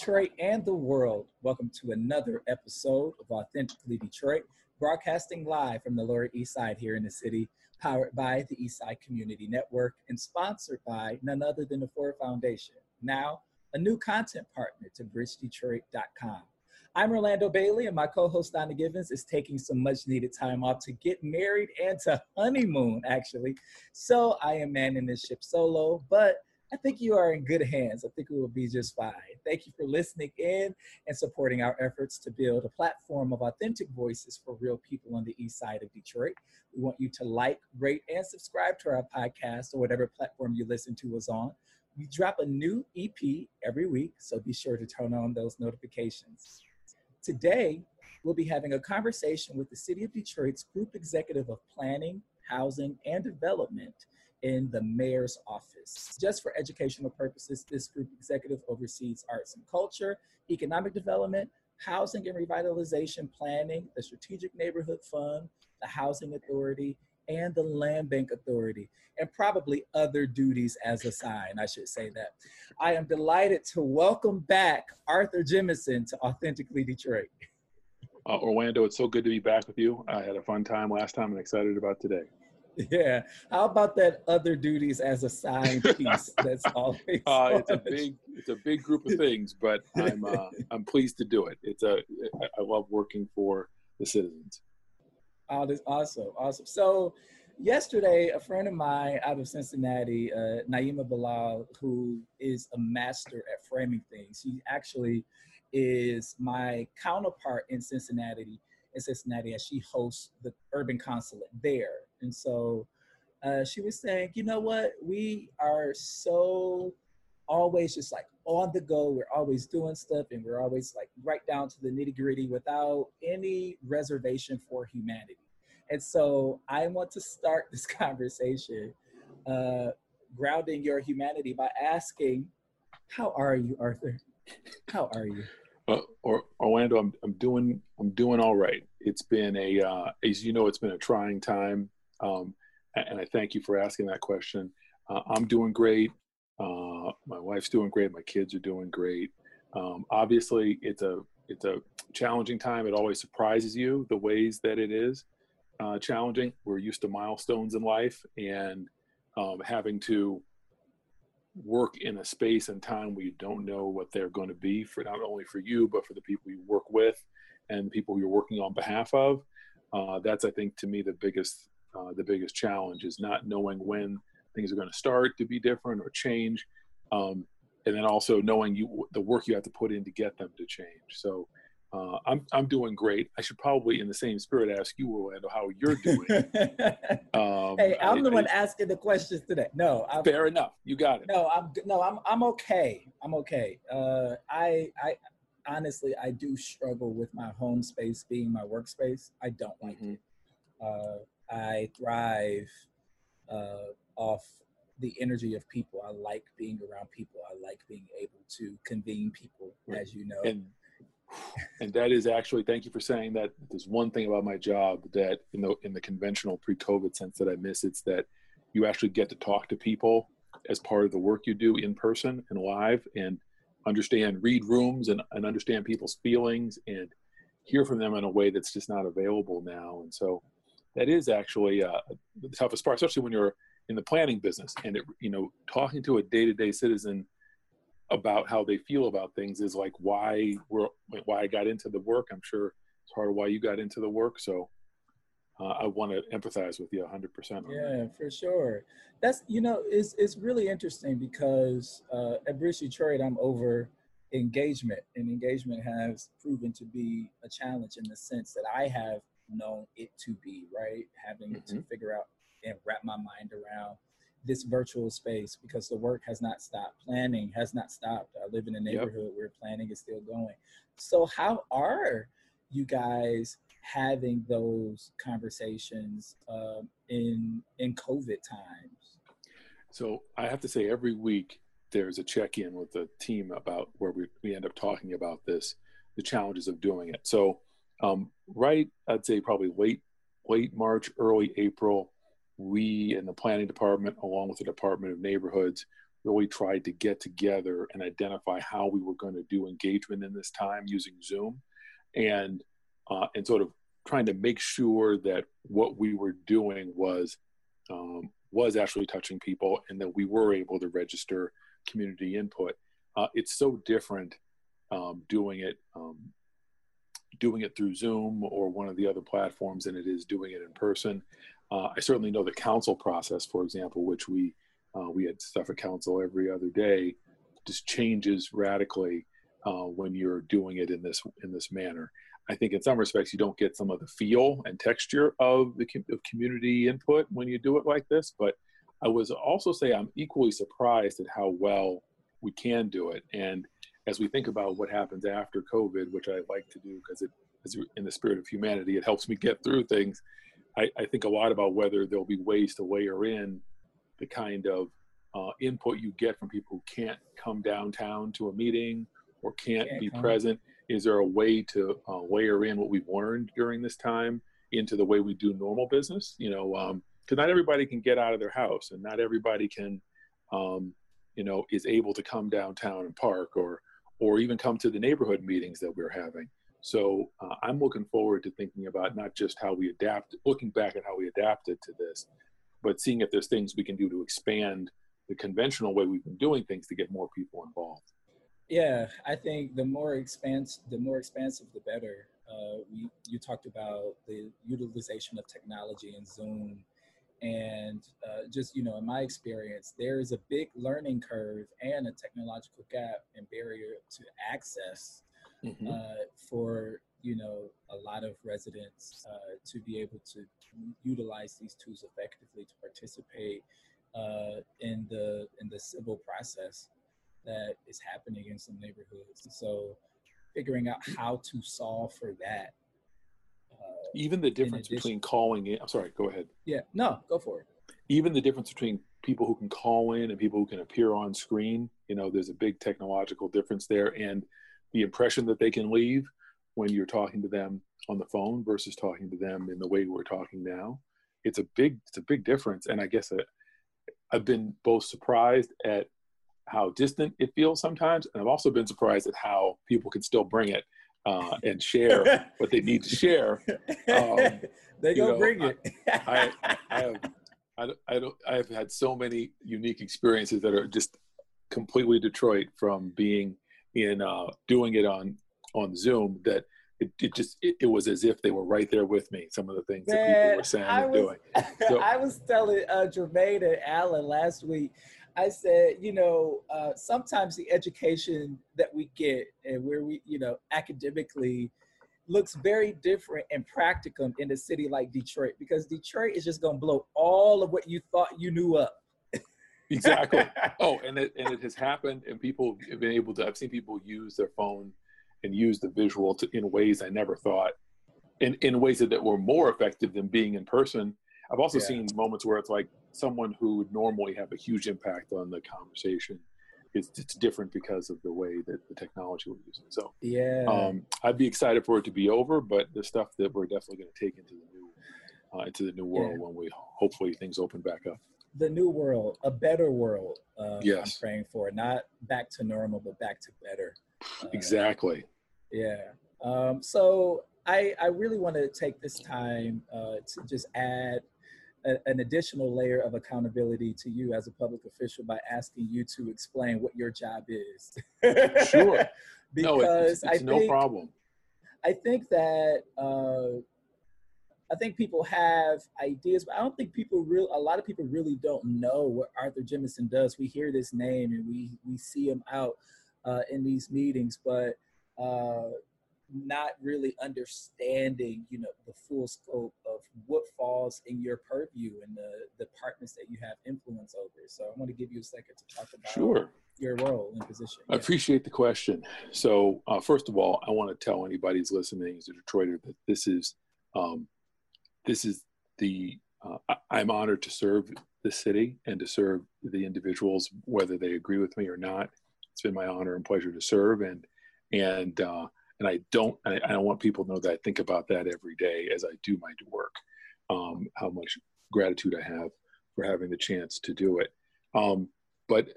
Detroit and the world. Welcome to another episode of Authentically Detroit, broadcasting live from the Lower East Side here in the city, powered by the East Side Community Network and sponsored by none other than the Ford Foundation. Now, a new content partner to bridgedetroit.com. I'm Orlando Bailey, and my co host Donna Givens is taking some much needed time off to get married and to honeymoon, actually. So I am manning this ship solo, but I think you are in good hands. I think we will be just fine. Thank you for listening in and supporting our efforts to build a platform of authentic voices for real people on the east side of Detroit. We want you to like, rate, and subscribe to our podcast or whatever platform you listen to us on. We drop a new EP every week, so be sure to turn on those notifications. Today, we'll be having a conversation with the City of Detroit's Group Executive of Planning, Housing, and Development in the mayor's office. Just for educational purposes, this group executive oversees arts and culture, economic development, housing and revitalization planning, the Strategic Neighborhood Fund, the Housing Authority, and the Land Bank Authority, and probably other duties as assigned, I should say that. I am delighted to welcome back Arthur Jemison to Authentically Detroit. Uh, Orlando, it's so good to be back with you. I had a fun time last time and excited about today. Yeah. How about that other duties as assigned piece? That's always. Uh, it's a big, it's a big group of things, but I'm, uh, I'm pleased to do it. It's a, I love working for the citizens. Oh, that's awesome, awesome. So, yesterday, a friend of mine out of Cincinnati, uh, Naima Bilal, who is a master at framing things, she actually is my counterpart in Cincinnati in Cincinnati as she hosts the urban consulate there. And so uh, she was saying, you know what, we are so always just like on the go. We're always doing stuff and we're always like right down to the nitty gritty without any reservation for humanity. And so I want to start this conversation uh, grounding your humanity by asking, how are you, Arthur? How are you? Uh, or, Orlando, I'm, I'm doing I'm doing all right. It's been a uh, as you know, it's been a trying time, um, and I thank you for asking that question. Uh, I'm doing great. Uh, my wife's doing great. My kids are doing great. Um, obviously, it's a it's a challenging time. It always surprises you the ways that it is uh, challenging. We're used to milestones in life, and um, having to work in a space and time where you don't know what they're going to be for not only for you but for the people you work with and people you're working on behalf of uh, that's i think to me the biggest uh, the biggest challenge is not knowing when things are going to start to be different or change um, and then also knowing you the work you have to put in to get them to change so uh, I'm I'm doing great. I should probably, in the same spirit, ask you, Orlando, how you're doing. um, hey, I'm I, the one I, asking the questions today. No, I'm, fair enough. You got it. No, I'm no, I'm I'm okay. I'm okay. Uh, I I honestly I do struggle with my home space being my workspace. I don't like mm-hmm. it. Uh, I thrive uh, off the energy of people. I like being around people. I like being able to convene people, as you know. And and that is actually thank you for saying that there's one thing about my job that in the in the conventional pre-covid sense that i miss it's that you actually get to talk to people as part of the work you do in person and live and understand read rooms and, and understand people's feelings and hear from them in a way that's just not available now and so that is actually uh, the toughest part especially when you're in the planning business and it you know talking to a day-to-day citizen about how they feel about things is like why we're why I got into the work. I'm sure it's part of why you got into the work. So uh, I want to empathize with you 100. percent Yeah, that. for sure. That's you know it's it's really interesting because uh, at Bridge Detroit I'm over engagement, and engagement has proven to be a challenge in the sense that I have known it to be right, having mm-hmm. to figure out and wrap my mind around this virtual space because the work has not stopped. Planning has not stopped. I live in a neighborhood yep. where planning is still going. So, how are you guys having those conversations um, in in COVID times? So, I have to say, every week there's a check in with the team about where we, we end up talking about this, the challenges of doing it. So, um, right, I'd say probably late late March, early April we in the planning department, along with the Department of Neighborhoods, really tried to get together and identify how we were going to do engagement in this time using Zoom, and uh, and sort of trying to make sure that what we were doing was um, was actually touching people and that we were able to register community input. Uh, it's so different um, doing it um, doing it through Zoom or one of the other platforms than it is doing it in person. Uh, I certainly know the council process, for example, which we uh, we had stuff at council every other day, just changes radically uh, when you're doing it in this in this manner. I think in some respects you don't get some of the feel and texture of the of community input when you do it like this. But I was also say I'm equally surprised at how well we can do it. And as we think about what happens after COVID, which I like to do because it is in the spirit of humanity, it helps me get through things. I, I think a lot about whether there'll be ways to layer in the kind of uh, input you get from people who can't come downtown to a meeting or can't, be present. Is there a way to uh, layer in what we've learned during this time into the way we do normal business? You know, because um, not everybody can get out of their house, and not everybody can, um, you know, is able to come downtown and park or or even come to the neighborhood meetings that we're having. So uh, I'm looking forward to thinking about not just how we adapt, looking back at how we adapted to this, but seeing if there's things we can do to expand the conventional way we've been doing things to get more people involved. Yeah, I think the more expanse, the more expansive, the better. Uh, we, you talked about the utilization of technology and Zoom, and uh, just you know, in my experience, there is a big learning curve and a technological gap and barrier to access mm-hmm. uh, for you know a lot of residents uh, to be able to utilize these tools effectively to participate uh, in the in the civil process that is happening in some neighborhoods. So figuring out how to solve for that. Uh, Even the difference between calling in. I'm sorry. Go ahead. Yeah. No. Go for it. Even the difference between people who can call in and people who can appear on screen. You know, there's a big technological difference there, and the impression that they can leave when you're talking to them on the phone versus talking to them in the way we're talking now. It's a big, it's a big difference, and I guess a, I've been both surprised at how distant it feels sometimes, and I've also been surprised at how people can still bring it uh, and share what they need to share. Um, they go bring it. I, I, I, have, I, I, don't, I have had so many unique experiences that are just completely Detroit from being in uh, doing it on on Zoom that it, it just it, it, was as if they were right there with me. Some of the things Man, that people were saying I and was, doing. So, I was telling uh, Jermaine and Alan last week. I said, you know, uh, sometimes the education that we get and where we, you know, academically looks very different and practicum in a city like Detroit because Detroit is just going to blow all of what you thought you knew up. exactly. Oh, and it, and it has happened, and people have been able to. I've seen people use their phone and use the visual to, in ways I never thought, in, in ways that, that were more effective than being in person. I've also yeah. seen moments where it's like someone who would normally have a huge impact on the conversation. It's, it's different because of the way that the technology we're using. So yeah, um, I'd be excited for it to be over, but the stuff that we're definitely going to take into the new uh, into the new world yeah. when we hopefully things open back up. The new world, a better world. Uh, yes, I'm praying for not back to normal, but back to better. Uh, exactly. Yeah. Um, so I, I really want to take this time uh, to just add a, an additional layer of accountability to you as a public official by asking you to explain what your job is. sure. because no, it's, it's I no think, problem. I think that uh, I think people have ideas, but I don't think people real. A lot of people really don't know what Arthur Jemison does. We hear this name and we we see him out uh, in these meetings, but uh, not really understanding, you know, the full scope of what falls in your purview and the departments that you have influence over. So I want to give you a second to talk about sure. your role and position. I yeah. appreciate the question. So uh, first of all, I want to tell anybody who's listening as a Detroiter that this is um, this is the uh, I'm honored to serve the city and to serve the individuals, whether they agree with me or not it's been my honor and pleasure to serve and and uh, and I don't I, I, don't want people to know that I think about that every day as I do my work. Um, how much gratitude I have for having the chance to do it. Um, but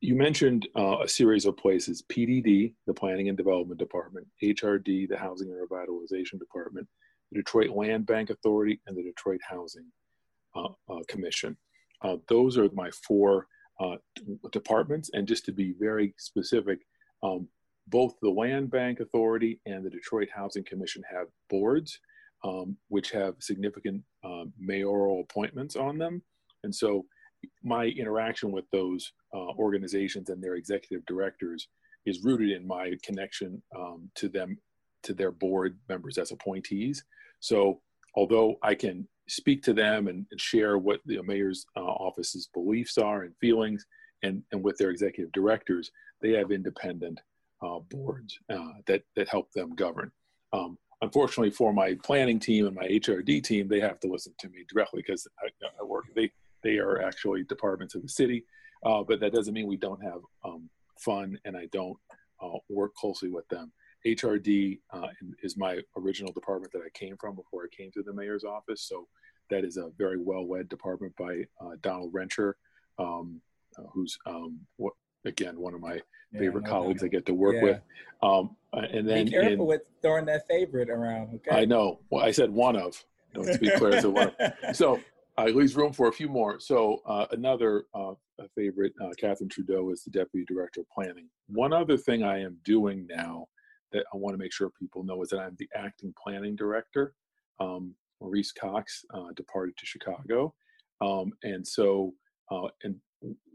you mentioned uh, a series of places PDD, the Planning and Development Department, HRD, the Housing and Revitalization Department, the Detroit Land Bank Authority, and the Detroit Housing uh, uh, Commission. Uh, those are my four uh, departments. And just to be very specific, um, both the Land Bank Authority and the Detroit Housing Commission have boards, um, which have significant um, mayoral appointments on them. And so my interaction with those uh, organizations and their executive directors is rooted in my connection um, to them, to their board members as appointees. So although I can speak to them and, and share what the mayor's uh, office's beliefs are and feelings, and, and with their executive directors, they have independent uh, boards uh, that, that help them govern. Um, unfortunately for my planning team and my HRD team, they have to listen to me directly because I, I, work, they, they are actually departments of the city, uh, but that doesn't mean we don't have um, fun and I don't uh, work closely with them. HRD is my original department that I came from before I came to the mayor's office. So that is a very well-led department by uh, Donald Rencher, um, uh, who's um, what, again one of my yeah, favorite no colleagues I get to work yeah. with. Um, and then be careful with throwing that favorite around. Okay. I know. Well, I said one of. to be clear, so one. Of. So uh, leaves room for a few more. So uh, another uh, favorite, uh, Catherine Trudeau, is the deputy director of planning. One other thing I am doing now that I want to make sure people know is that I'm the acting planning director. Um, Maurice Cox uh, departed to Chicago, um, and so uh, and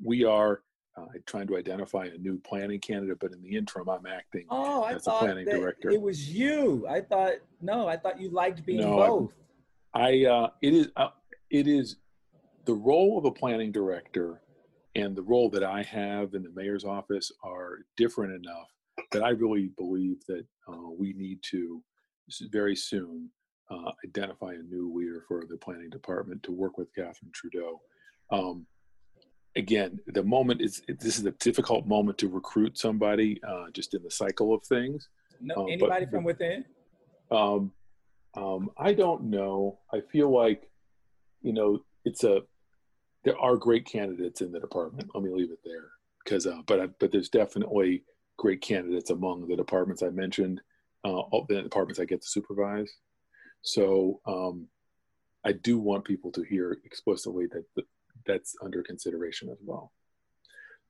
we are uh, trying to identify a new planning candidate. But in the interim, I'm acting oh, as a planning director. It was you. I thought no, I thought you liked being no, both. I, I uh, it is uh, it is the role of a planning director and the role that I have in the mayor's office are different enough that I really believe that uh, we need to very soon uh, identify a new leader for the planning department to work with Catherine Trudeau. Um, again, the moment is this is a difficult moment to recruit somebody uh, just in the cycle of things. No, um, anybody but, from within? Um, um, I don't know. I feel like, you know, it's a there are great candidates in the department. Let me leave it there because, uh, but I, but there's definitely great candidates among the departments I mentioned, uh, all the departments I get to supervise. So um, I do want people to hear explicitly that that's under consideration as well.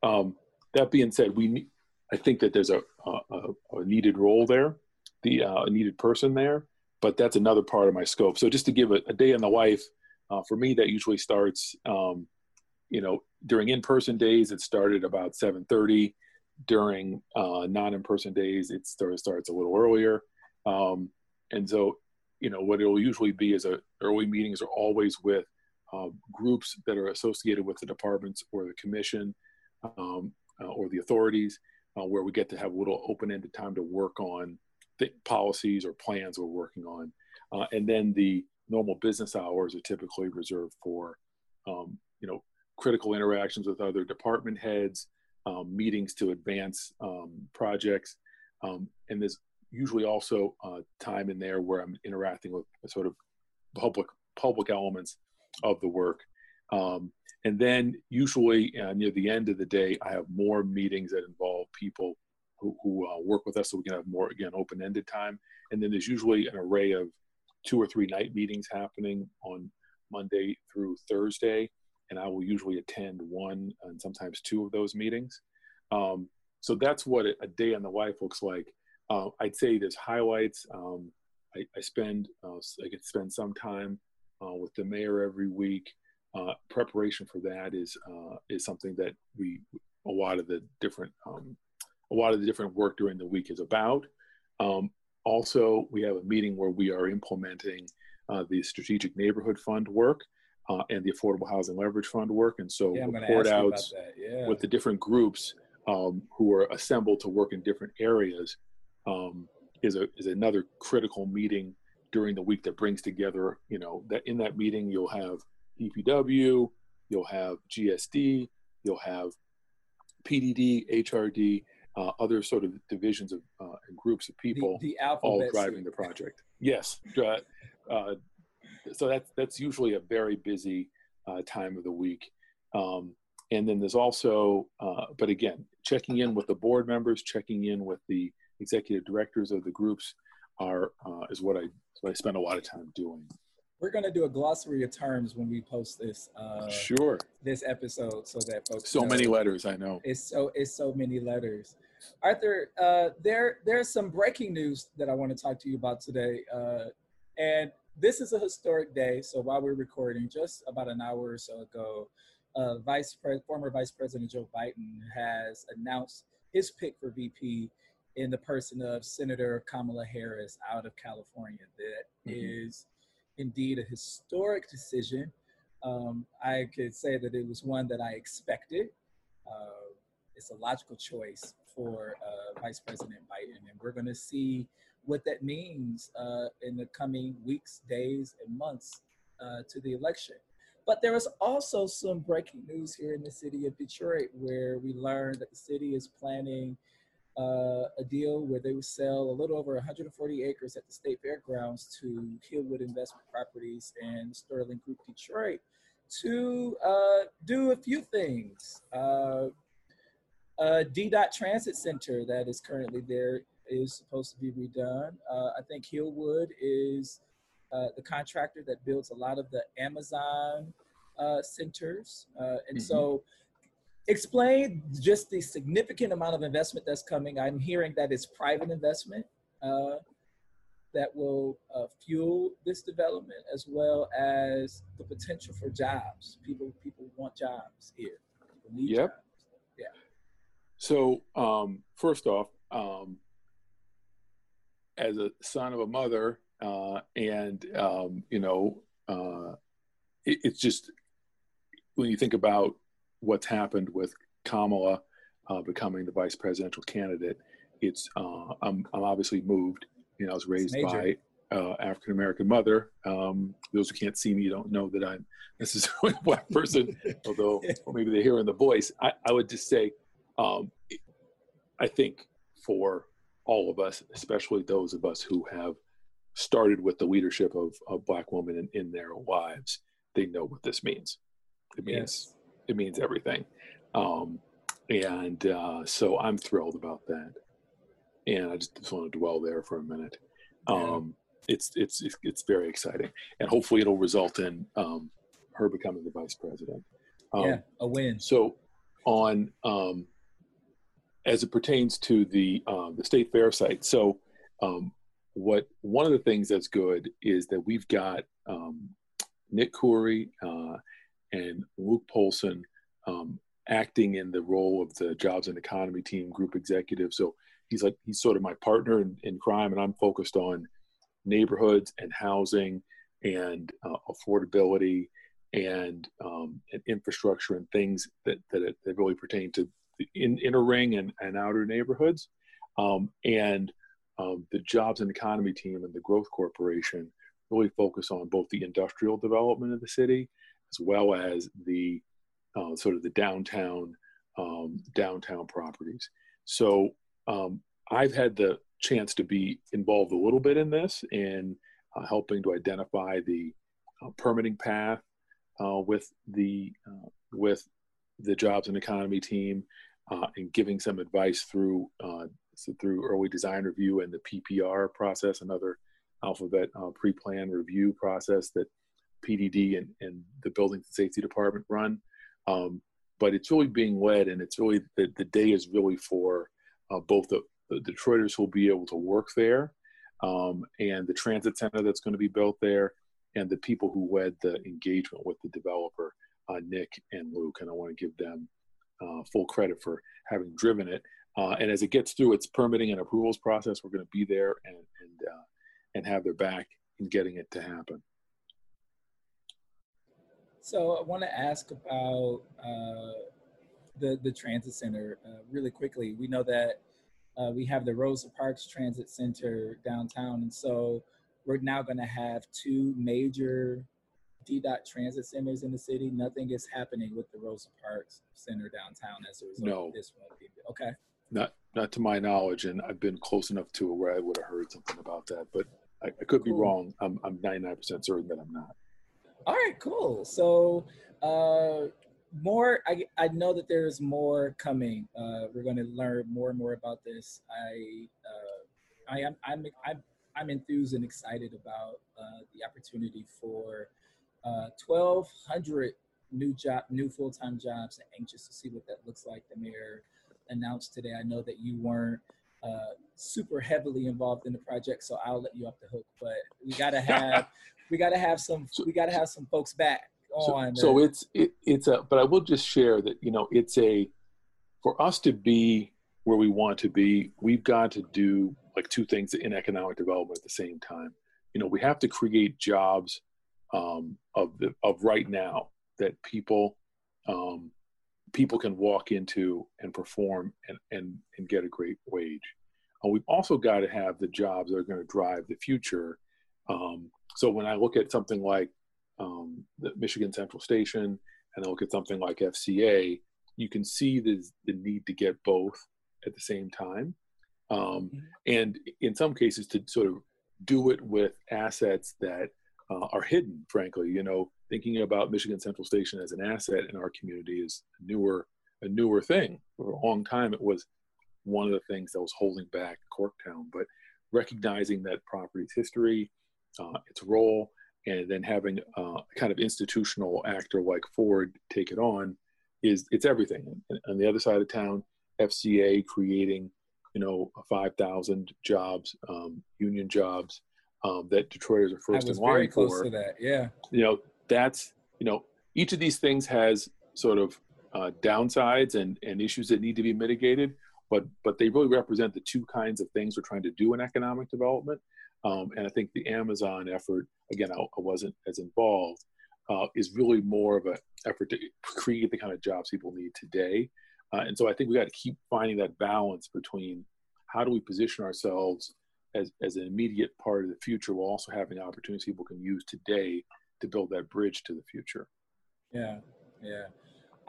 Um, that being said, we I think that there's a, a, a needed role there, the uh, needed person there, but that's another part of my scope. So just to give a, a day in the life, uh, for me, that usually starts, um, you know, during in-person days, it started about 7:30. During uh, non-in-person days, it starts starts a little earlier, um, and so you know what it will usually be is a early meetings are always with uh, groups that are associated with the departments or the commission um, uh, or the authorities, uh, where we get to have a little open-ended time to work on policies or plans we're working on, uh, and then the normal business hours are typically reserved for um, you know critical interactions with other department heads, um, meetings to advance um, projects, um, and there's usually also uh, time in there where I'm interacting with sort of public public elements of the work. Um, and then usually uh, near the end of the day, I have more meetings that involve people who, who uh, work with us so we can have more, again, open-ended time. And then there's usually an array of two or three night meetings happening on Monday through Thursday. And I will usually attend one and sometimes two of those meetings. Um, so that's what a day in the life looks like. Uh, I'd say there's highlights. Um, I, I, spend uh, I to spend some time with the mayor every week. Uh, preparation for that is uh, is something that we a lot of the different um, a lot of the different work during the week is about. Um, also, we have a meeting where we are implementing uh, the strategic neighborhood fund work. Uh, and the Affordable Housing Leverage Fund work. And so yeah, report outs yeah. with the different groups um, who are assembled to work in different areas um, is a is another critical meeting during the week that brings together. You know that in that meeting you'll have DPW, you'll have GSD, you'll have PDD, HRD, uh, other sort of divisions of uh, and groups of people the, the all driving the project. Yes, uh, uh, so that's that's usually a very busy uh, time of the week. Um, and then there's also, uh, but again, checking in with the board members, checking in with the executive directors of the groups are uh, is what I what I spend a lot of time doing. We're going to do a glossary of terms when we post this. Uh, sure. This episode, so that folks. So many letters, I know. It's so it's so many letters. Arthur, uh, there there's some breaking news that I want to talk to you about today, uh, and this is a historic day. So while we're recording, just about an hour or so ago, uh, Vice Pre- former Vice President Joe Biden has announced his pick for VP in the person of Senator Kamala Harris out of California. That mm-hmm. is indeed a historic decision. Um, I could say that it was one that I expected. Uh, it's a logical choice for uh, Vice President Biden, and we're going to see what that means uh, in the coming weeks, days, and months uh, to the election. But there was also some breaking news here in the city of Detroit where we learned that the city is planning uh, a deal where they would sell a little over 140 acres at the state fairgrounds to Hillwood Investment Properties and Sterling Group Detroit to uh, do a few things. Uh, a DDOT Transit Center that is currently there is supposed to be redone. Uh, I think Hillwood is uh, the contractor that builds a lot of the Amazon uh, centers. Uh, and mm-hmm. so, explain just the significant amount of investment that's coming. I'm hearing that it's private investment uh, that will uh, fuel this development, as well as the potential for jobs. People people want jobs here. People need yep. jobs. Yeah. So um, first off, um, as a son of a mother uh, and um, you know, uh, it, it's just when you think about what's happened with Kamala uh, becoming the vice presidential candidate, it's uh, I'm, I'm obviously moved. You know, I was raised by uh, African American mother. Um, those who can't see me don't know that I'm necessarily a black person, although or maybe they're hearing the voice. I, I would just say, um, I think for all of us, especially those of us who have started with the leadership of, of black women in, in their lives, they know what this means. It means yes. It means everything, um, and uh, so I'm thrilled about that. And I just, just want to dwell there for a minute. Um, yeah. it's, it's it's it's very exciting, and hopefully it'll result in um, her becoming the vice president. Um, yeah, a win. So on um, as it pertains to the uh, the state fair site, so um, what one of the things that's good is that we've got um, Nick Khouri, uh, and Luke Polcyn um, acting in the role of the jobs and economy team group executive. So he's like he's sort of my partner in, in crime, and I'm focused on neighborhoods and housing and uh, affordability and, um, and infrastructure and things that that, that really pertain to the in, inner ring and, and outer neighborhoods. Um, and um, the jobs and economy team and the growth corporation really focus on both the industrial development of the city as well as the uh, sort of the downtown um, downtown properties. So um, I've had the chance to be involved a little bit in this in uh, helping to identify the uh, permitting path uh, with the uh, with the jobs and economy team uh, and giving some advice through so through early design review and the PPR process, another alphabet pre-plan review process that PDD and, and the Building Safety Department run. Um, but it's really being led, and it's really the, the day is really for uh, both the, the Detroiters who will be able to work there, um, and the transit center that's going to be built there, and the people who led the engagement with the developer, uh, Nick and Luke. And I want to give them uh, full credit for having driven it. Uh, and as it gets through its permitting and approvals process, we're going to be there and and uh, and have their back in getting it to happen. So I want to ask about uh, the the transit center uh, really quickly. We know that uh, we have the Rosa Parks Transit Center downtown, and so we're now going to have two major DDOT transit centers in the city. Nothing is happening with the Rosa Parks Center downtown as a result no. of this one. Okay. Not not to my knowledge, and I've been close enough to it where I would have heard something about that, but I, I cool. be wrong. I'm I'm 99% certain that I'm not. All right, cool. So uh, more. I I know that there's more coming. Uh, we're going to learn more and more about this. I uh, I am I'm I'm I'm enthused and excited about uh, the opportunity for uh, 1,200 new job, new full-time jobs. And anxious to see what that looks like. The mayor announced today. I know that you weren't uh, super heavily involved in the project, so I'll let you off the hook. But we gotta have we gotta have some we gotta have some folks back on. So, so it's it, it's a. But I will just share that you know it's a for us to be where we want to be. We've got to do like two things in economic development at the same time. You know, we have to create jobs um, of the of right now that people um, people can walk into and perform and and and get a great wage. And we've also got to have the jobs that are going to drive the future. Um, so when I look at something like um, the Michigan Central Station and I look at something like FCA, you can see the the need to get both at the same time um, mm-hmm. and in some cases to sort of do it with assets that uh, are hidden frankly you know thinking about michigan central station as an asset in our community is a newer a newer thing for a long time it was one of the things that was holding back corktown but recognizing that property's history uh, its role and then having uh, a kind of institutional actor like ford take it on is it's everything and on the other side of town fca creating you know, 5,000 jobs, um, union jobs um, that Detroiters are first in line for. that, yeah. You know, that's, you know, each of these things has sort of uh, downsides and, and issues that need to be mitigated, but but they really represent the two kinds of things we're trying to do in economic development. Um, and I think the Amazon effort, again, I, I wasn't as involved, uh, is really more of an effort to create the kind of jobs people need today uh, and so I think we got to keep finding that balance between how do we position ourselves as, as an immediate part of the future while also having opportunities people can use today to build that bridge to the future. Yeah, yeah.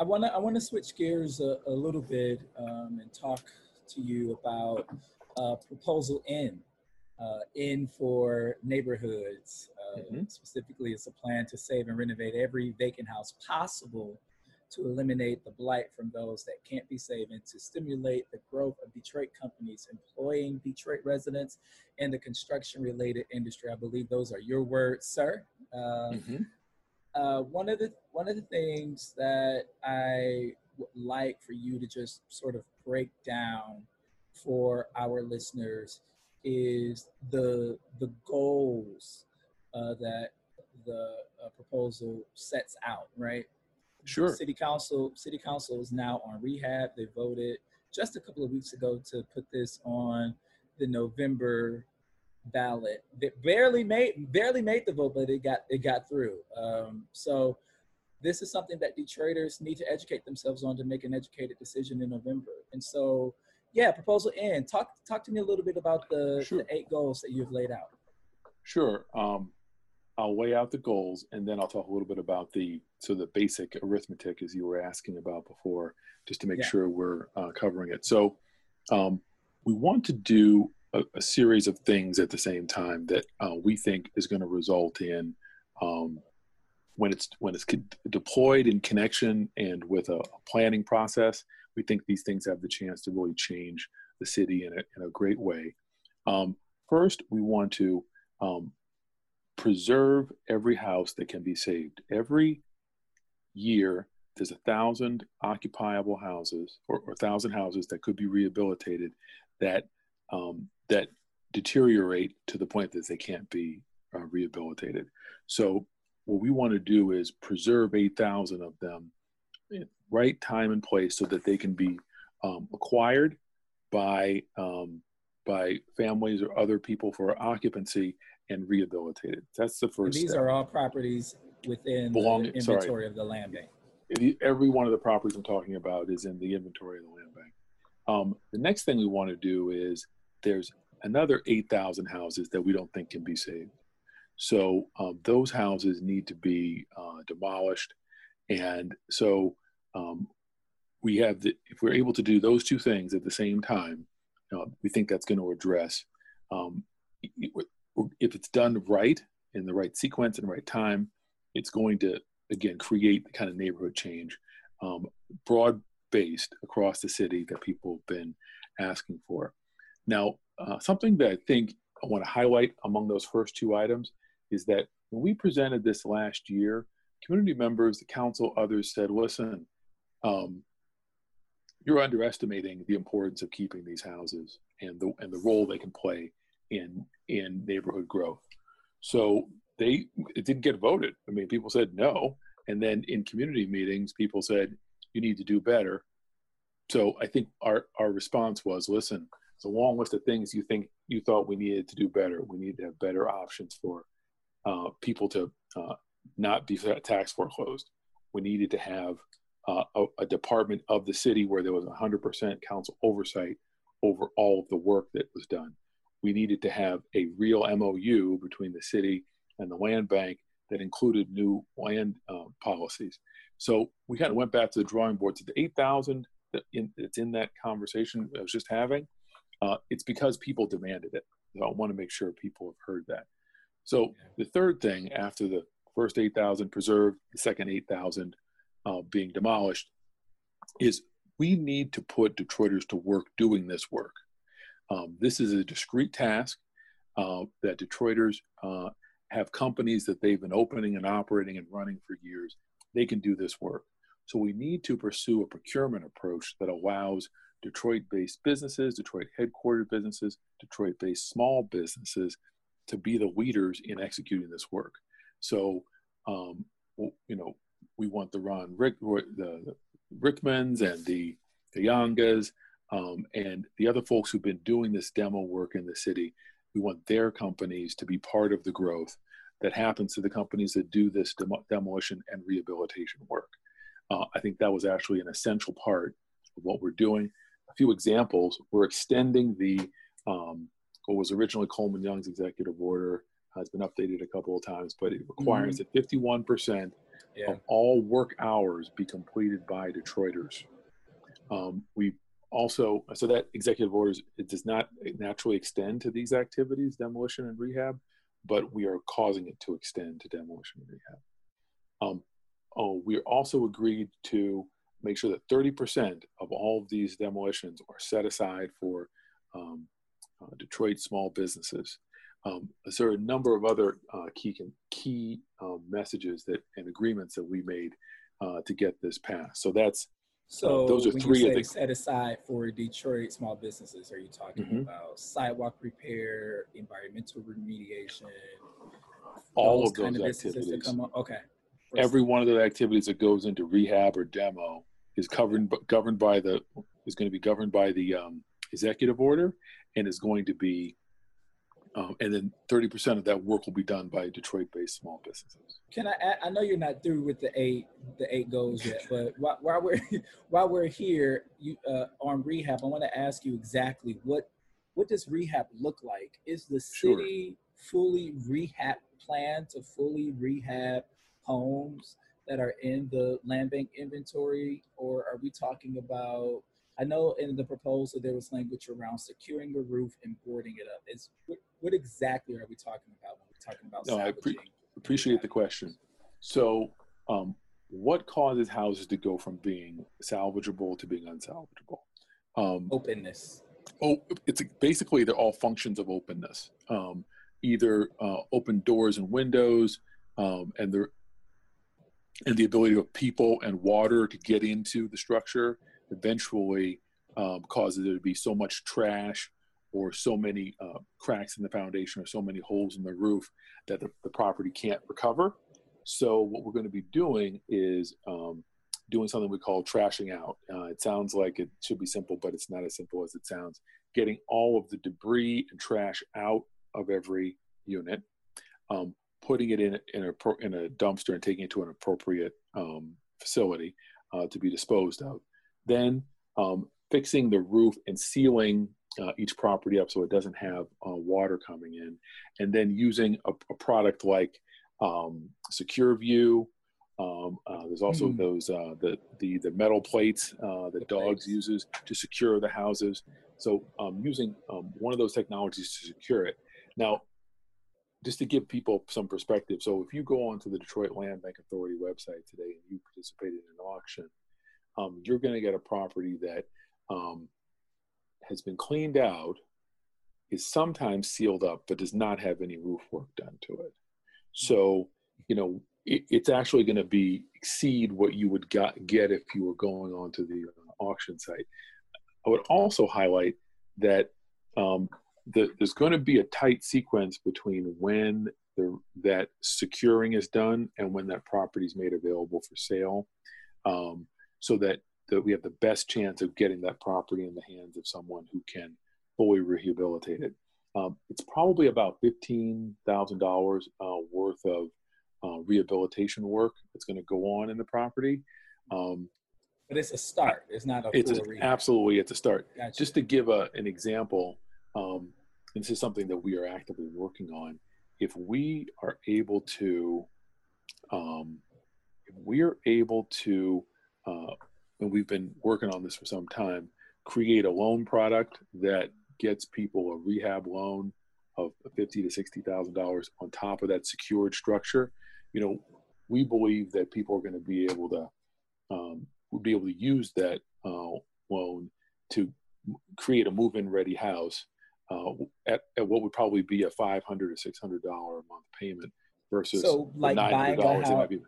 I want to I want to switch gears a, a little bit um, and talk to you about uh, proposal N. Uh, in for neighborhoods. Uh, mm-hmm. Specifically, it's a plan to save and renovate every vacant house possible to eliminate the blight from those that can't be saved and to stimulate the growth of Detroit companies employing Detroit residents in the construction related industry. I believe those are your words, sir. Uh, mm-hmm. uh, one of the one of the things that I would like for you to just sort of break down for our listeners is the the goals uh, that the uh, proposal sets out, right? Sure. City council, city council is now on rehab. They voted just a couple of weeks ago to put this on the November ballot. They barely made barely made the vote, but it got it got through. Um, so this is something that Detroiters need to educate themselves on to make an educated decision in November. And so, yeah, proposal N. Talk talk to me a little bit about the, sure. the eight goals that you've laid out. Sure. Um, I'll weigh out the goals and then I'll talk a little bit about the so the basic arithmetic as you were asking about before, just to make yeah. sure we're uh, covering it. So um, we want to do a, a, series of things at the same time that uh, we think is going to result in um, when it's when it's deployed in connection and with a, a, planning process. We think these things have the chance to really change the city in a, in a great way. Um, first, we want to um, preserve every house that can be saved. Every year, there's a thousand occupiable houses or, a thousand houses that could be rehabilitated that um, that deteriorate to the point that they can't be uh, rehabilitated. So what we want to do is preserve 8,000 of them right time and place so that they can be um, acquired by um, by families or other people for occupancy and rehabilitated. That's the first. And these step. are all properties within Belong, the inventory sorry. of the land bank. Every one of the properties I'm talking about is in the inventory of the land bank. Um, the next thing we want to do is there's another 8,000 houses that we don't think can be saved. So um, those houses need to be uh, demolished. And so um, we have the, if we're able to do those two things at the same time, uh, we think that's going to address um, if it's done right in the right sequence and right time, it's going to again create the kind of neighborhood change um, broad based across the city that people have been asking for. Now, uh, something that I think I want to highlight among those first two items is that when we presented this last year, community members, the council, others said, listen, um, you're underestimating the importance of keeping these houses and the and the role they can play in in neighborhood growth. So they it didn't get voted. I mean, people said no, and then in community meetings, people said you need to do better. So I think our our response was, listen, a long list of things you think you thought we needed to do better. We needed to have better options for uh, people to uh, not be tax foreclosed. We needed to have uh, a, a, department of the city where there was 100% council oversight over all of the work that was done. We needed to have a real MOU between the city and the land bank that included new land uh, policies. So we kind of went back to the drawing board to the 8,000 that that's in that conversation I was just having. Uh, it's because people demanded it. So I want to make sure people have heard that. So the third thing after the first 8,000 preserved, the second 8,000 uh, being demolished, is we need to put Detroiters to work doing this work. Um, this is a discrete task uh, that Detroiters uh, have companies that they've been opening and operating and running for years. They can do this work. So we need to pursue a procurement approach that allows Detroit-based businesses, Detroit headquartered businesses, Detroit-based small businesses to be the leaders in executing this work. So, um, you know, we want the Ron Rick, the, Rickmans and the the Yangas um, and the other folks who've been doing this demo work in the city. We want their companies to be part of the growth that happens to the companies that do this dem- demolition and rehabilitation work. Uh, I think that was actually an essential part of what we're doing. A few examples: we're extending the um, what was originally Coleman Young's executive order has been updated a couple of times, but it requires mm-hmm. that 51% yeah. of all work hours be completed by Detroiters. Um, we also, so that executive orders, it does not naturally extend to these activities, demolition and rehab, but we are causing it to extend to demolition and rehab. Um, oh, we also agreed to make sure that 30% of all of these demolitions are set aside for um, uh, Detroit small businesses. Um, there are a number of other uh, key key um, messages that and agreements that we made uh, to get this passed. So that's so. Uh, those are three of the set aside for Detroit small businesses. Are you talking mm-hmm. about sidewalk repair, environmental remediation, all of those activities? Okay. Every one of the activities that goes into rehab or demo is covered governed by the is going to be governed by the um, executive order and is going to be um, and then 30% of that work will be done by Detroit-based small businesses. Can I? Add, I know you're not through with the eight the eight goals yet, but while, while we're while we're here, you uh, on rehab, I want to ask you exactly what what does rehab look like? Is the city sure. fully rehab plan to fully rehab homes that are in the land bank inventory, or are we talking about I know in the proposal there was language around securing the roof and boarding it up. Is what, what exactly are we talking about when we're talking about? No, I pre- appreciate the question. So, um, what causes houses to go from being salvageable to being unsalvageable? Um, openness. Oh, it's basically they're all functions of openness. Um, either uh, open doors and windows, um, and the and the ability of people and water to get into the structure eventually um, causes there to be so much trash or so many uh, cracks in the foundation or so many holes in the roof that the, the property can't recover. So what we're going to be doing is um, doing something we call trashing out. Uh, it sounds like it should be simple, but it's not as simple as it sounds. Getting all of the debris and trash out of every unit, um, putting it in, in, a, in a dumpster and taking it to an appropriate um, facility uh, to be disposed of. Then um, fixing the roof and sealing uh, each property up so it doesn't have uh, water coming in, and then using a, a product like um, Secure View. Um, uh, there's also mm. those uh, the, the the metal plates uh, that the dogs uses to secure the houses. So um, using um, one of those technologies to secure it. Now, just to give people some perspective, so if you go onto the Detroit Land Bank Authority website today and you participate in an auction, um, you're going to get a property that um, has been cleaned out, is sometimes sealed up, but does not have any roof work done to it. So, you know, it, it's actually going to be exceed what you would got, get if you were going onto the uh, auction site. I would also highlight that um, the, there's going to be a tight sequence between when the, that securing is done and when that property is made available for sale, um, so that, that we have the best chance of getting that property in the hands of someone who can fully rehabilitate it. Um, it's probably about fifteen thousand uh, dollars worth of uh, rehabilitation work that's going to go on in the property. Um, but it's a start. It's not a. It's a, absolutely it's a start. Gotcha. Just to give a, an example, um, this is something that we are actively working on. If we are able to, um, if we are able to, uh, and we've been working on this for some time, create a loan product that gets people a rehab loan of fifty to sixty thousand dollars on top of that secured structure. You know, we believe that people are going to be able to um, be able to use that uh, loan to create a move-in ready house uh, at, at what would probably be a 500 or 600 dollar a month payment versus so like buying a house. Be,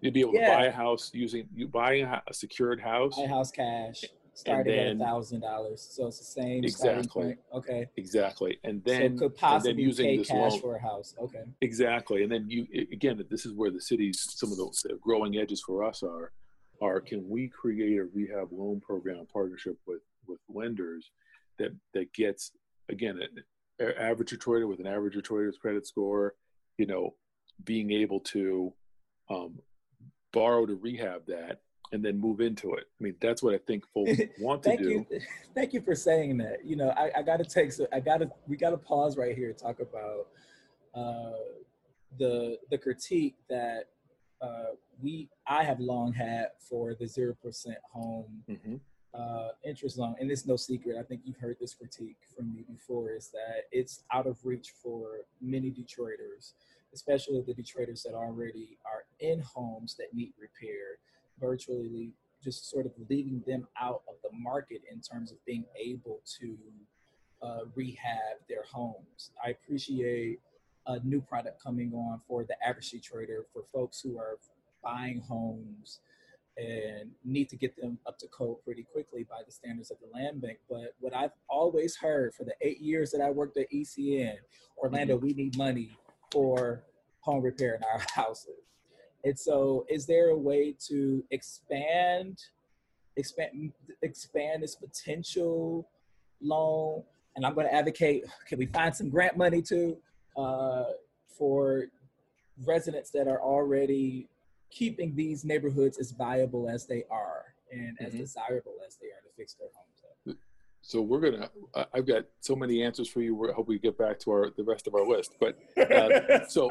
you'd be able yeah. to buy a house using you buying a, a secured house. Buy a house cash starting at a thousand dollars. So it's the same exactly. okay. Exactly. And then so could possibly and then using pay this cash loan, for a house. Okay. Exactly. And then you again this is where the city's some of the growing edges for us are are can we create a rehab loan program partnership with with lenders that that gets again an average Detroiter with an average Detroiter's credit score, you know, being able to um, borrow to rehab that and then move into it. I mean, that's what I think folks want to Thank do. You. Thank you for saying that. You know, I, I got to take, so I got to, we got to pause right here to talk about uh, the the critique that uh, we I have long had for the zero percent home mm-hmm. Uh, interest loan, and it's no secret. I think you've heard this critique from me before. Is that it's out of reach for many Detroiters, especially the Detroiters that already are in homes that need repair. Virtually, just sort of leaving them out of the market in terms of being able to uh, rehab their homes. I appreciate a new product coming on for the average Detroiter for folks who are buying homes and need to get them up to code pretty quickly by the standards of the land bank. But what I've always heard for the eight years that I worked at ECN, Orlando, mm-hmm. we need money for home repair in our houses. And so is there a way to expand expand expand this potential loan? And I'm going to advocate, can we find some grant money too uh, for residents that are already keeping these neighborhoods as viable as they are and as mm-hmm. desirable as they are to fix their homes up. So we're gonna. I've got so many answers for you. I hope we get back to our the rest of our list. But uh, so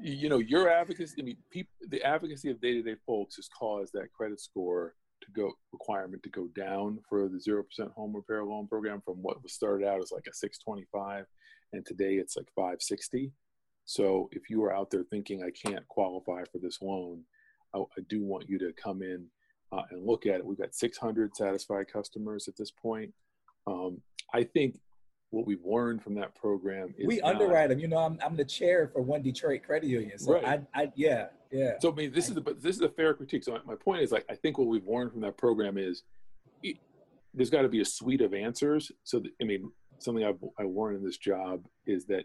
you know, your advocacy. I mean, people, the advocacy of day to day folks has caused that credit score to go requirement to go down for the zero percent home repair loan program from what was started out as like a six twenty five, and today it's like five sixty. So if you are out there thinking I can't qualify for this loan, I, I do want you to come in uh, and look at it. We've got 600 satisfied customers at this point. Um, I think what we've learned from that program is we not, underwrite them. You know, I'm, I'm the chair for one Detroit credit union. So right. I, I, yeah, yeah. So I mean, this is the, this is a fair critique. So my point is like, I think what we've learned from that program is it, there's got to be a suite of answers. So that, I mean, something I've, I learned in this job is that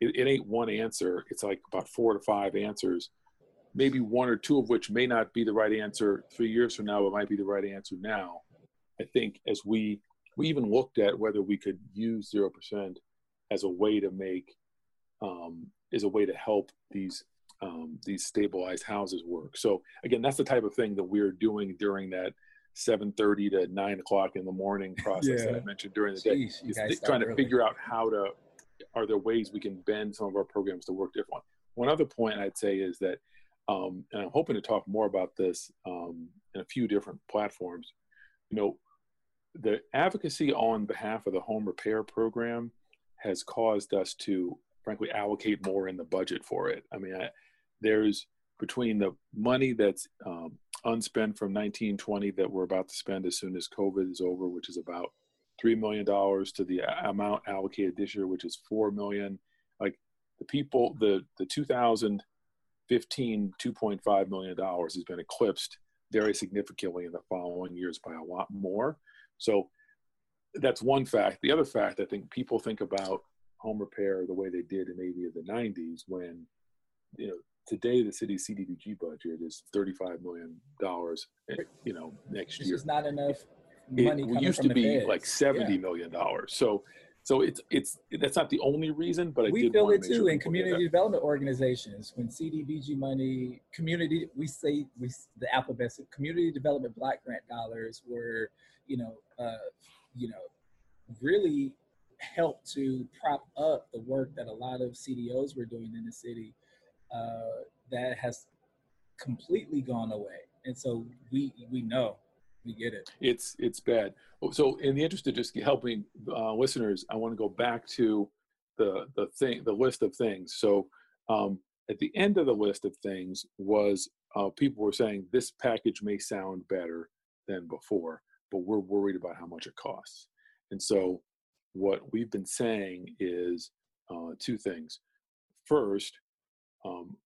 it, it ain't one answer. It's like about four to five answers maybe one or two of which may not be the right answer three years from now, but might be the right answer now. I think as we we even looked at whether we could use zero percent as a way to make um, as a way to help these um, these stabilized houses work. So again, that's the type of thing that we're doing during that 7:30 to 9 o'clock in the morning process yeah. that I mentioned during the Jeez, day. Is trying to early. figure out how to are there ways we can bend some of our programs to work differently. One other point I'd say is that um, and I'm hoping to talk more about this um, in a few different platforms. You know, the advocacy on behalf of the home repair program has caused us to, frankly, allocate more in the budget for it. I mean, I, there's between the money that's um, unspent from 1920 that we're about to spend as soon as COVID is over, which is about three million dollars, to the amount allocated this year, which is four million. Like the people, the the 2015 2.5 million dollars has been eclipsed very significantly in the following years by a lot more. So that's one fact. The other fact, I think people think about home repair the way they did in maybe the 90s when you know today the city's CDBG budget is 35 million dollars eh, you know next This year is not enough money it used to be like seventy Yeah. million dollars. So so it's it's that's not the only reason but I we feel it too sure in community development organizations. When cdbg money community we say we the alphabet so community development block grant dollars were you know uh you know really helped to prop up the work that a lot of cdos were doing in the city uh that has completely gone away. And so we we know we get it. It's it's bad. Oh, so in the interest of just helping uh, listeners i want to go back to the the thing the list of things. So um, at the end of the list of things was uh, people were saying this package may sound better than before but we're worried about how much it costs. And so what we've been saying is uh, two things. First um,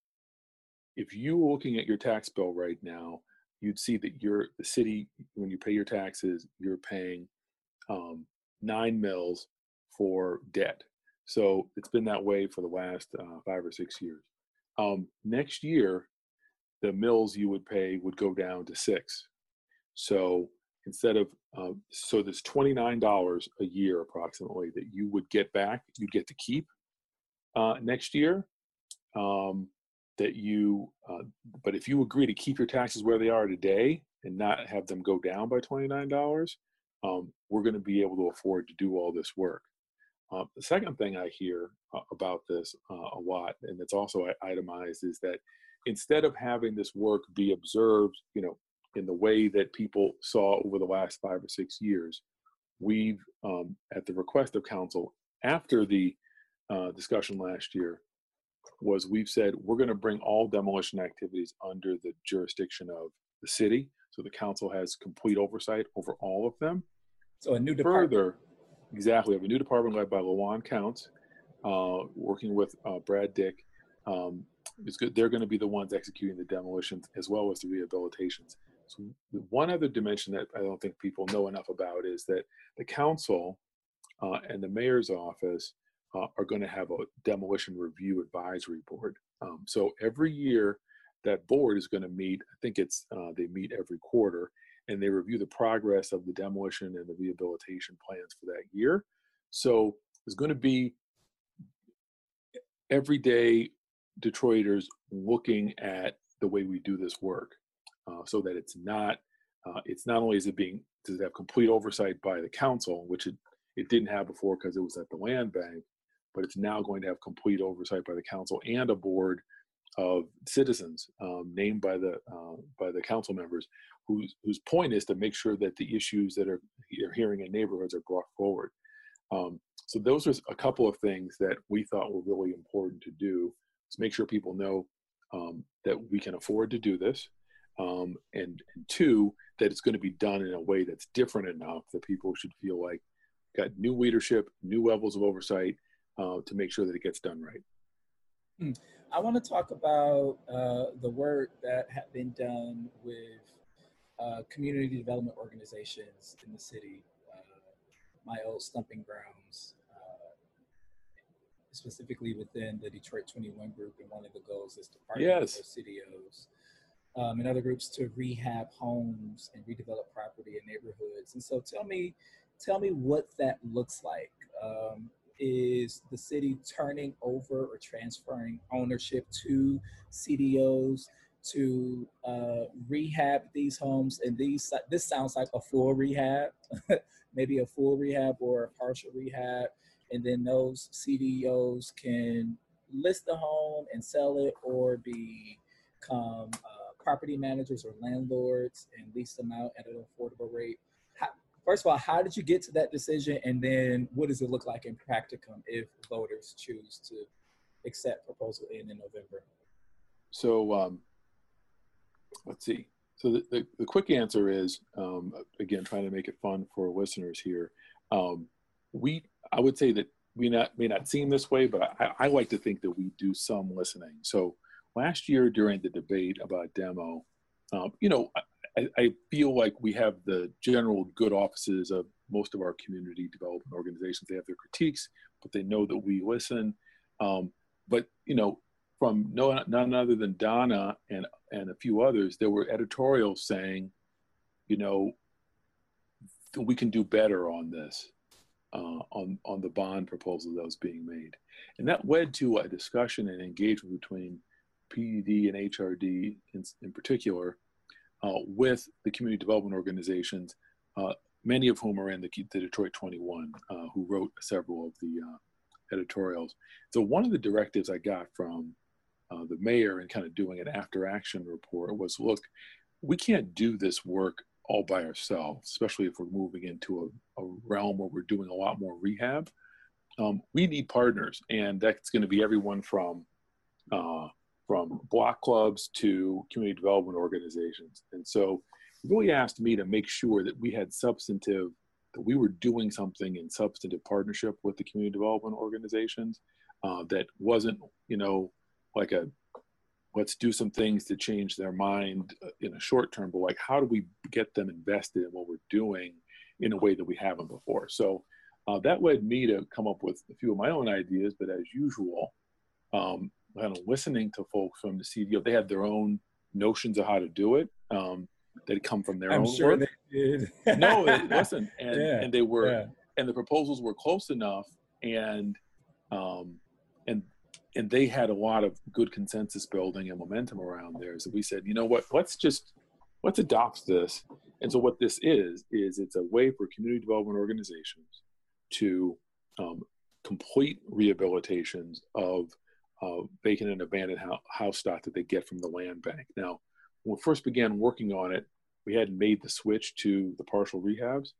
if you were looking at your tax bill right now you'd see that you're the city when you pay your taxes you're paying um, nine mills for debt. So it's been that way for the last uh, five or six years. Um, next year the mills you would pay would go down to six. So instead of uh, so there's $29 a year approximately that you would get back you'd get to keep uh, next year. Um, that you uh, but if you agree to keep your taxes where they are today and not have them go down by $29 um, we're going to be able to afford to do all this work. Uh, the second thing i hear uh, about this uh, a lot and it's also itemized is that instead of having this work be observed you know in the way that people saw over the last five or six years we've um, at the request of council after the uh, discussion last year was we've said we're going to bring all demolition activities under the jurisdiction of the city. So the council has complete oversight over all of them. so a new department Further, exactly, we have a new department led by LaJuan Counts, uh, working with uh, Brad Dick. Um, it's good. They're going to be the ones executing the demolitions as well as the rehabilitations. So one other dimension that I don't think people know enough about is that the council uh, and the mayor's office uh, are going to have a demolition review advisory board. Um, so every year, that board is going to meet. I think it's uh, they meet every quarter, and they review the progress of the demolition and the rehabilitation plans for that year. So there's going to be everyday Detroiters looking at the way we do this work, uh, so that it's not uh, it's not only is it being does it have complete oversight by the council, which it it didn't have before because it was at the land bank, but it's now going to have complete oversight by the council and a board of citizens um, named by the uh, by the council members, whose whose point is to make sure that the issues that are you're hearing in neighborhoods are brought forward. Um, so those are a couple of things that we thought were really important to do. To make sure people know um, that we can afford to do this, um, and, and two that it's going to be done in a way that's different enough that people should feel like got new leadership, new levels of oversight uh, to make sure that it gets done right. I want to talk about uh, the work that had been done with uh, community development organizations in the city, uh, my old stumping grounds, uh, specifically within the Detroit 21 group. And one of the goals is to partner Yes. with those CDOs um, and other groups to rehab homes and redevelop property in neighborhoods. And so tell me, tell me what that looks like. Um, is the city turning over or transferring ownership to CDOs to uh, rehab these homes? And these this sounds like a full rehab, maybe a full rehab or a partial rehab, and then those CDOs can list the home and sell it or become uh, property managers or landlords and lease them out at an affordable rate. First of all, how did you get to that decision? And then what does it look like in practicum if voters choose to accept proposal in in November? So um, let's see. So the, the, the, quick answer is, um, again, trying to make it fun for listeners here. Um, we, I would say that we not, may not seem this way, but I, I, like to think that we do some listening. So last year during the debate about demo, um, you know, I, I, feel like we have the general good offices of most of our community development organizations. They have their critiques, but they know that we listen. Um, but you know, from no none other than Donna and and a few others, there were editorials saying, you know, we can do better on this, uh, on on the bond proposal that was being made, and that led to a discussion and engagement between PDD and HRD in, in particular, uh, with the community development organizations, uh, many of whom are in the, the Detroit 21, uh, who wrote several of the uh, editorials. So one of the directives I got from uh, the mayor and kind of doing an after action report was look, we can't do this work all by ourselves, especially if we're moving into a, a realm where we're doing a lot more rehab. Um, we need partners, and that's going to be everyone from uh, from block clubs to community development organizations. And so, really asked me to make sure that we had substantive, that we were doing something in substantive partnership with the community development organizations. Uh, that wasn't, you know, like a let's do some things to change their mind uh, in a short term, but like how do we get them invested in what we're doing in a way that we haven't before? So uh, that led me to come up with a few of my own ideas, but as usual, um, kind of listening to folks from the CDO, they had their own notions of how to do it. Um, that come from their I'm own sure work. They did. no, it, listen, and, Yeah, and they were, yeah. and the proposals were close enough, and um, and and they had a lot of good consensus building and momentum around there. So we said, you know what, let's just let's adopt this. And so what this is is it's a way for community development organizations to um, complete rehabilitations of uh, vacant and abandoned house, stock that they get from the land bank. Now, when we first began working on it, we hadn't made the switch to the partial rehabs.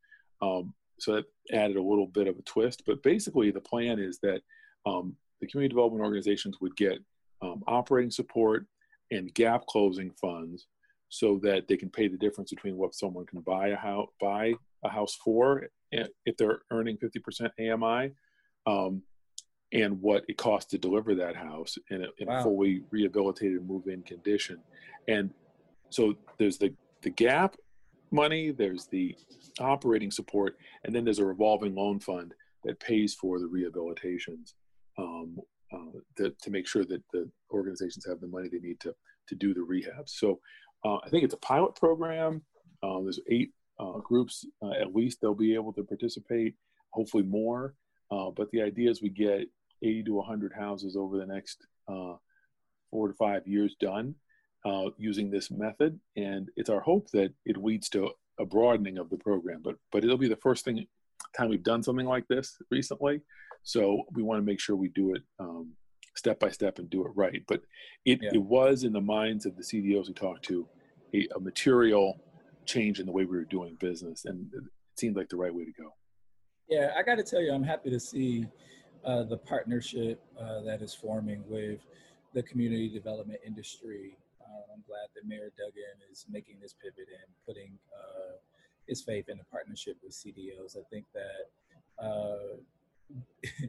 Um, so that added a little bit of a twist. But basically, the plan is that um, the community development organizations would get um, operating support and gap closing funds so that they can pay the difference between what someone can buy a house buy a house for eh, if they're earning 50% AMI um, and what it costs to deliver that house in a, in Wow. a fully rehabilitated move-in condition and so there's the the gap money there's the operating support and then there's a revolving loan fund that pays for the rehabilitations um, uh, to, to make sure that the organizations have the money they need to to do the rehab. So uh, I think it's a pilot program. Uh, there's eight uh, groups uh, at least they'll be able to participate. Hopefully more. Uh, but the idea is we get 80 to 100 houses over the next uh, four to five years done uh, using this method, and it's our hope that it leads to a broadening of the program. But but it'll be the first thing time we've done something like this recently. So we want to make sure we do it um, step by step and do it right. But it, Yeah. it was in the minds of the CDOs we talked to a, a material change in the way we were doing business, and it seemed like the right way to go. Yeah, I got to tell you, I'm happy to see uh, the partnership uh, that is forming with the community development industry. Uh, I'm glad that Mayor Duggan is making this pivot and putting uh, his faith in a partnership with CDOs. I think that uh,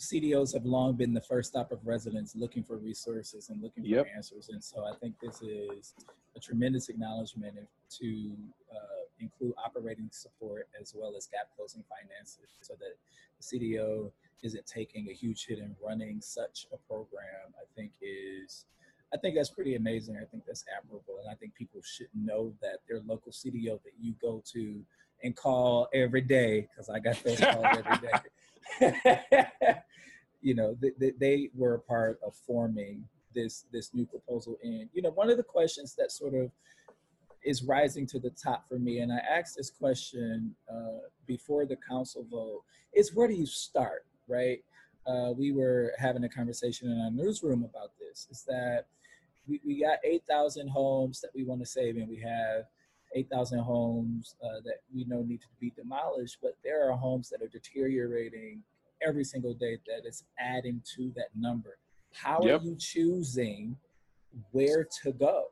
CDOs have long been the first stop of residents looking for resources and looking for Yep. answers. And so I think this is a tremendous acknowledgement to uh, include operating support as well as gap closing finances so that the CDO isn't taking a huge hit in running such a program, I think is, I think that's pretty amazing. I think that's admirable. And I think people should know that their local CDO that you go to and call every day, because I got those calls every day. you know, they, they, they were a part of forming this this new proposal. And you know, one of the questions that sort of is rising to the top for me, and I asked this question uh, before the council vote, is where do you start, right? Uh, we were having a conversation in our newsroom about this. Is that we, we got 8,000 homes that we want to save, and we have 8,000 homes uh, that we know need to be demolished, but there are homes that are deteriorating every single day that is adding to that number. How Yep. are you choosing where to go?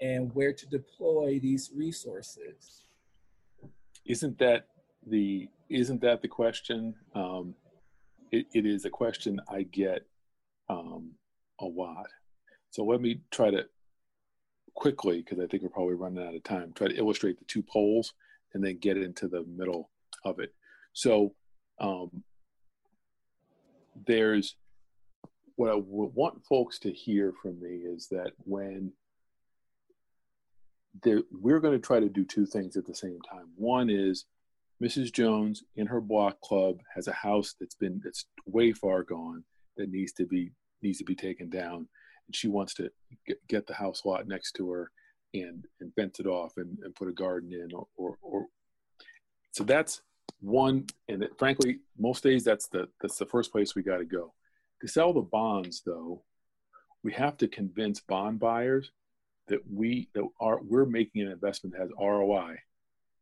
and where to deploy these resources. Isn't that the isn't that the question? Um, it, it is a question I get um, a lot. So let me try to quickly, because I think we're probably running out of time, try to illustrate the two poles and then get into the middle of it. So um, there's what I want folks to hear from me is that when we're going to try to do two things at the same time. One is Mrs. Jones in her block club has a house that's been that's way far gone that needs to be needs to be taken down, and she wants to get, get the house lot next to her and and fence it off and, and put a garden in or, or, or. So that's one and it, frankly most days that's the that's the first place we got to go. To sell the bonds though we have to convince bond buyers that we that are we're making an investment that has ROI,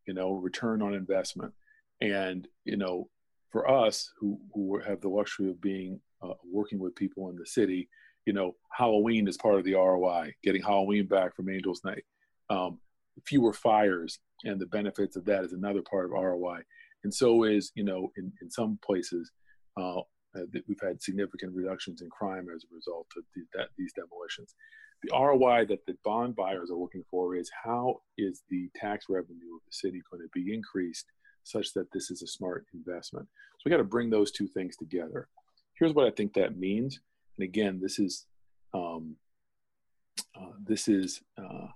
you know, return on investment, and you know, for us who who have the luxury of being uh, working with people in the city, you know, Halloween is part of the ROI. Getting Halloween back from Angels Night, um, fewer fires, and the benefits of that is another part of ROI. And so is you know, in in some places. Uh, uh, we've had significant reductions in crime as a result of the, that, these demolitions the ROI that the bond buyers are looking for is how is the tax revenue of the city going to be increased such that this is a smart investment. So we got to bring those two things together. Here's what I think that means. And again, this is um, uh, this is uh,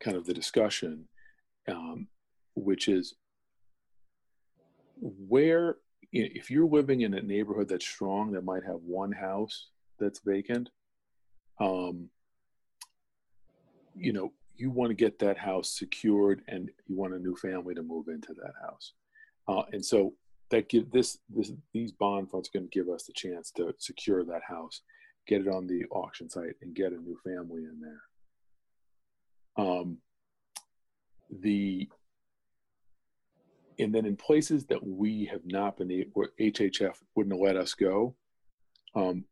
kind of the discussion, um, which is where if you're living in a neighborhood that's strong that might have one house that's vacant. Um, you know you want to get that house secured and you want a new family to move into that house. Uh, and so that give this this these bond funds are going to give us the chance to secure that house get it on the auction site and get a new family in there. Um, the and then in places that we have not been where hhf wouldn't let us go um,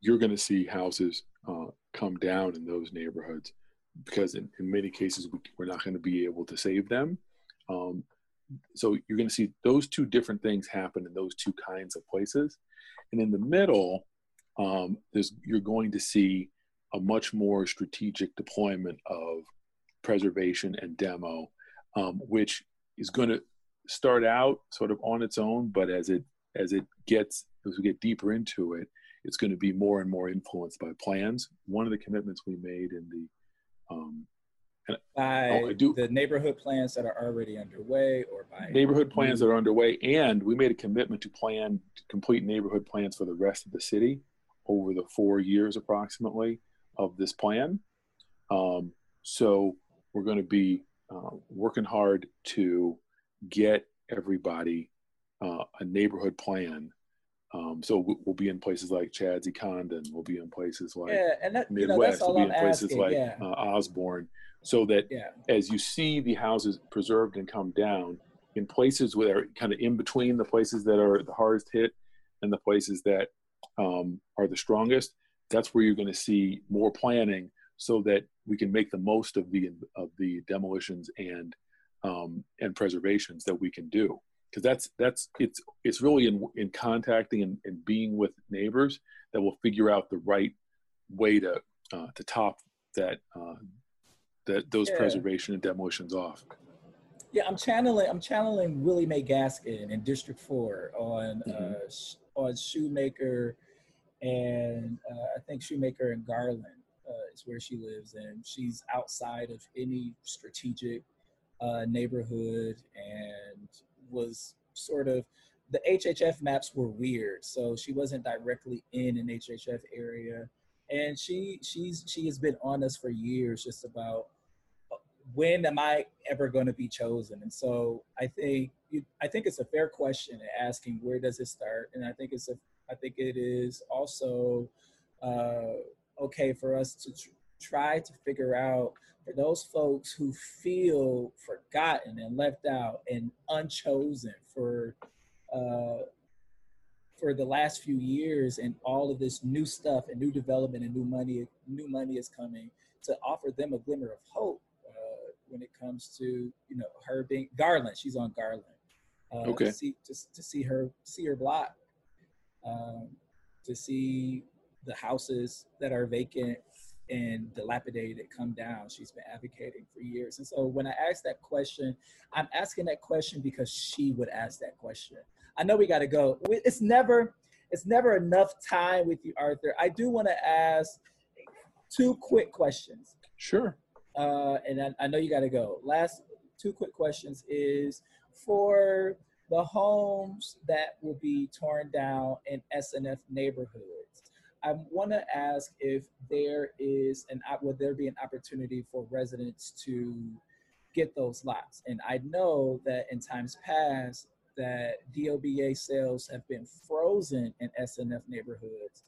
you're going to see houses uh, come down in those neighborhoods because in, in many cases we, are not going to be able to save them. Um, so you're going to see those two different things happen in those two kinds of places. And in the middle, um, there's, you're going to see a much more strategic deployment of preservation and demo, um, which is going to start out sort of on its own, but as it as it gets as we get deeper into it, it's going to be more and more influenced by plans. One of the commitments we made in the um, by oh, do, the neighborhood plans that are already underway or by neighborhood plans that are underway and we made a commitment to plan to complete neighborhood plans for the rest of the city over the four years approximately of this plan. Um, so we're going to be uh, working hard to get everybody uh, a neighborhood plan um, so we'll be in places like Chadsey Condon. We'll be in places like yeah, and that, Midwest. You know, we'll be in places asking, like yeah. uh, Osborn. So that yeah. as you see the houses preserved and come down in places where they're kind of in between the places that are the hardest hit and the places that um, are the strongest, that's where you're going to see more planning so that we can make the most of the of the demolitions and um, and preservations that we can do because that's that's it's it's really in in contacting and, and being with neighbors that will figure out the right way to uh, to top that uh, that those yeah. preservation and demolitions off. Yeah, I'm channeling I'm channeling Willie Mae Gaskin in District Four on mm-hmm. uh, on Shoemaker and uh, I think Shoemaker and Garland uh, is where she lives, and she's outside of any strategic uh, neighborhood and was sort of the HHF maps were weird, so she wasn't directly in an HHF area, and she she's she has been on us for years, just about uh, when am I ever going to be chosen? And so I think you, I think it's a fair question asking where does it start, and I think it's a I think it is also uh, okay for us to try to figure out for those folks who feel forgotten and left out and unchosen for uh, for the last few years and all of this new stuff and new development and new money new money is coming to offer them a glimmer of hope uh, when it comes to you know her being Garland. She's on Garland. Uh, okay. To see to, to see her see her block, um, to see the houses that are vacant and dilapidated come down. She's been advocating for years. And so when I ask that question, I'm asking that question because she would ask that question. I know we got to go. It's never it's never enough time with you, Arthur. I do want to ask two quick questions. Sure. Uh, and I, I know you got to go. Last two quick questions is for the homes that will be torn down in SNF neighborhoods. I want to ask if there is an would there be an opportunity for residents to get those lots? And I know that in times past that DOBA sales have been frozen in SNF neighborhoods.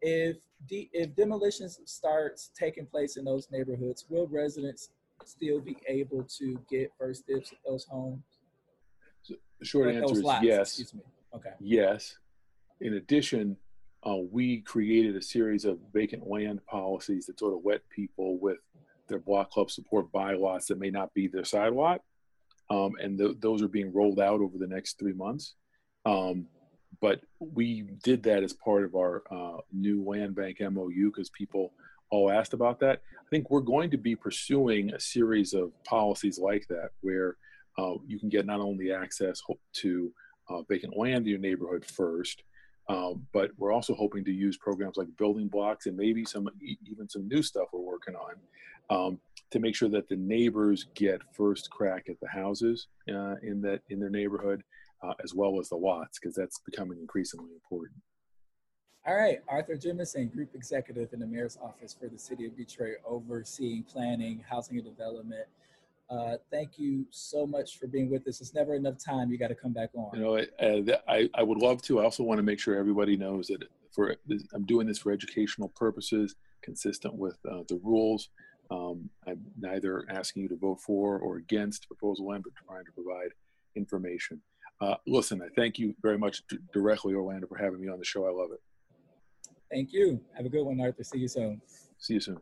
If de- if demolitions starts taking place in those neighborhoods, will residents still be able to get first dibs at those homes? The short answer is lots, yes. Excuse me. Okay. Yes. In addition, uh, we created a series of vacant land policies that sort of wet people with their block club support bylaws that may not be their side lot. Um, and th- those are being rolled out over the next three months. Um, but we did that as part of our uh, new land bank MOU because people all asked about that. I think we're going to be pursuing a series of policies like that where uh, you can get not only access to uh, vacant land in your neighborhood first, um, but we're also hoping to use programs like building blocks and maybe some even some new stuff we're working on um, to make sure that the neighbors get first crack at the houses uh, in that in their neighborhood, uh, as well as the lots, because that's becoming increasingly important. All right, Arthur Jemison, Group Executive in the Mayor's Office for the City of Detroit, overseeing planning, housing, and development. Uh, thank you so much for being with us. It's never enough time. You got to come back on. You know, uh, I, I would love to. I also want to make sure everybody knows that for I'm doing this for educational purposes, consistent with uh, the rules. Um, I'm neither asking you to vote for or against proposal one, but trying to provide information. Uh, listen, I thank you very much directly, Orlando, for having me on the show. I love it. Thank you. Have a good one, Arthur. See you soon. See you soon.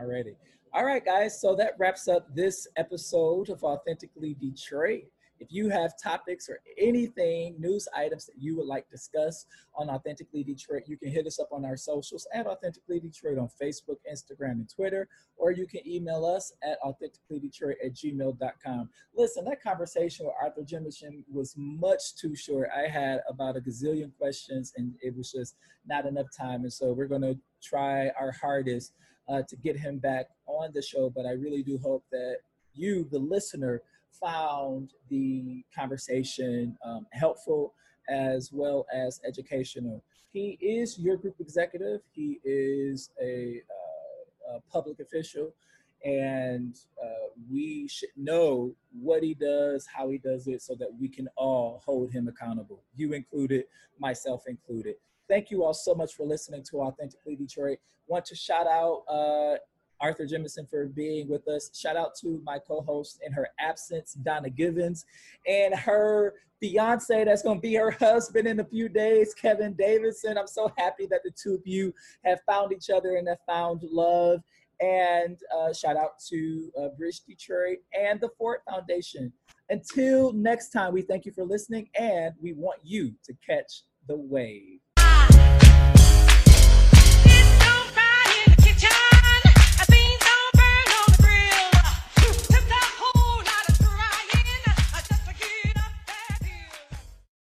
Alrighty. All right, guys. So that wraps up this episode of Authentically Detroit. If you have topics or anything, news items that you would like discuss on Authentically Detroit, you can hit us up on our socials at Authentically Detroit on Facebook, Instagram, and Twitter, or you can email us at authenticallydetroit at gmail.com. Listen, that conversation with Arthur Jemison was much too short. I had about a gazillion questions, and it was just not enough time. And so we're going to try our hardest uh, to get him back on the show, but I really do hope that you, the listener, found the conversation um, helpful as well as educational. He is your group executive. He is a, uh, a public official, and uh, we should know what he does, how he does it, so that we can all hold him accountable. You included, myself included. Thank you all so much for listening to Authentically Detroit. Want to shout out uh, Arthur Jemison for being with us. Shout out to my co-host in her absence, Donna Givens, and her fiance that's going to be her husband in a few days, Kevin Davidson. I'm so happy that the two of you have found each other and have found love. And uh, shout out to uh, Bridge Detroit and the Ford Foundation. Until next time, we thank you for listening and we want you to catch the wave.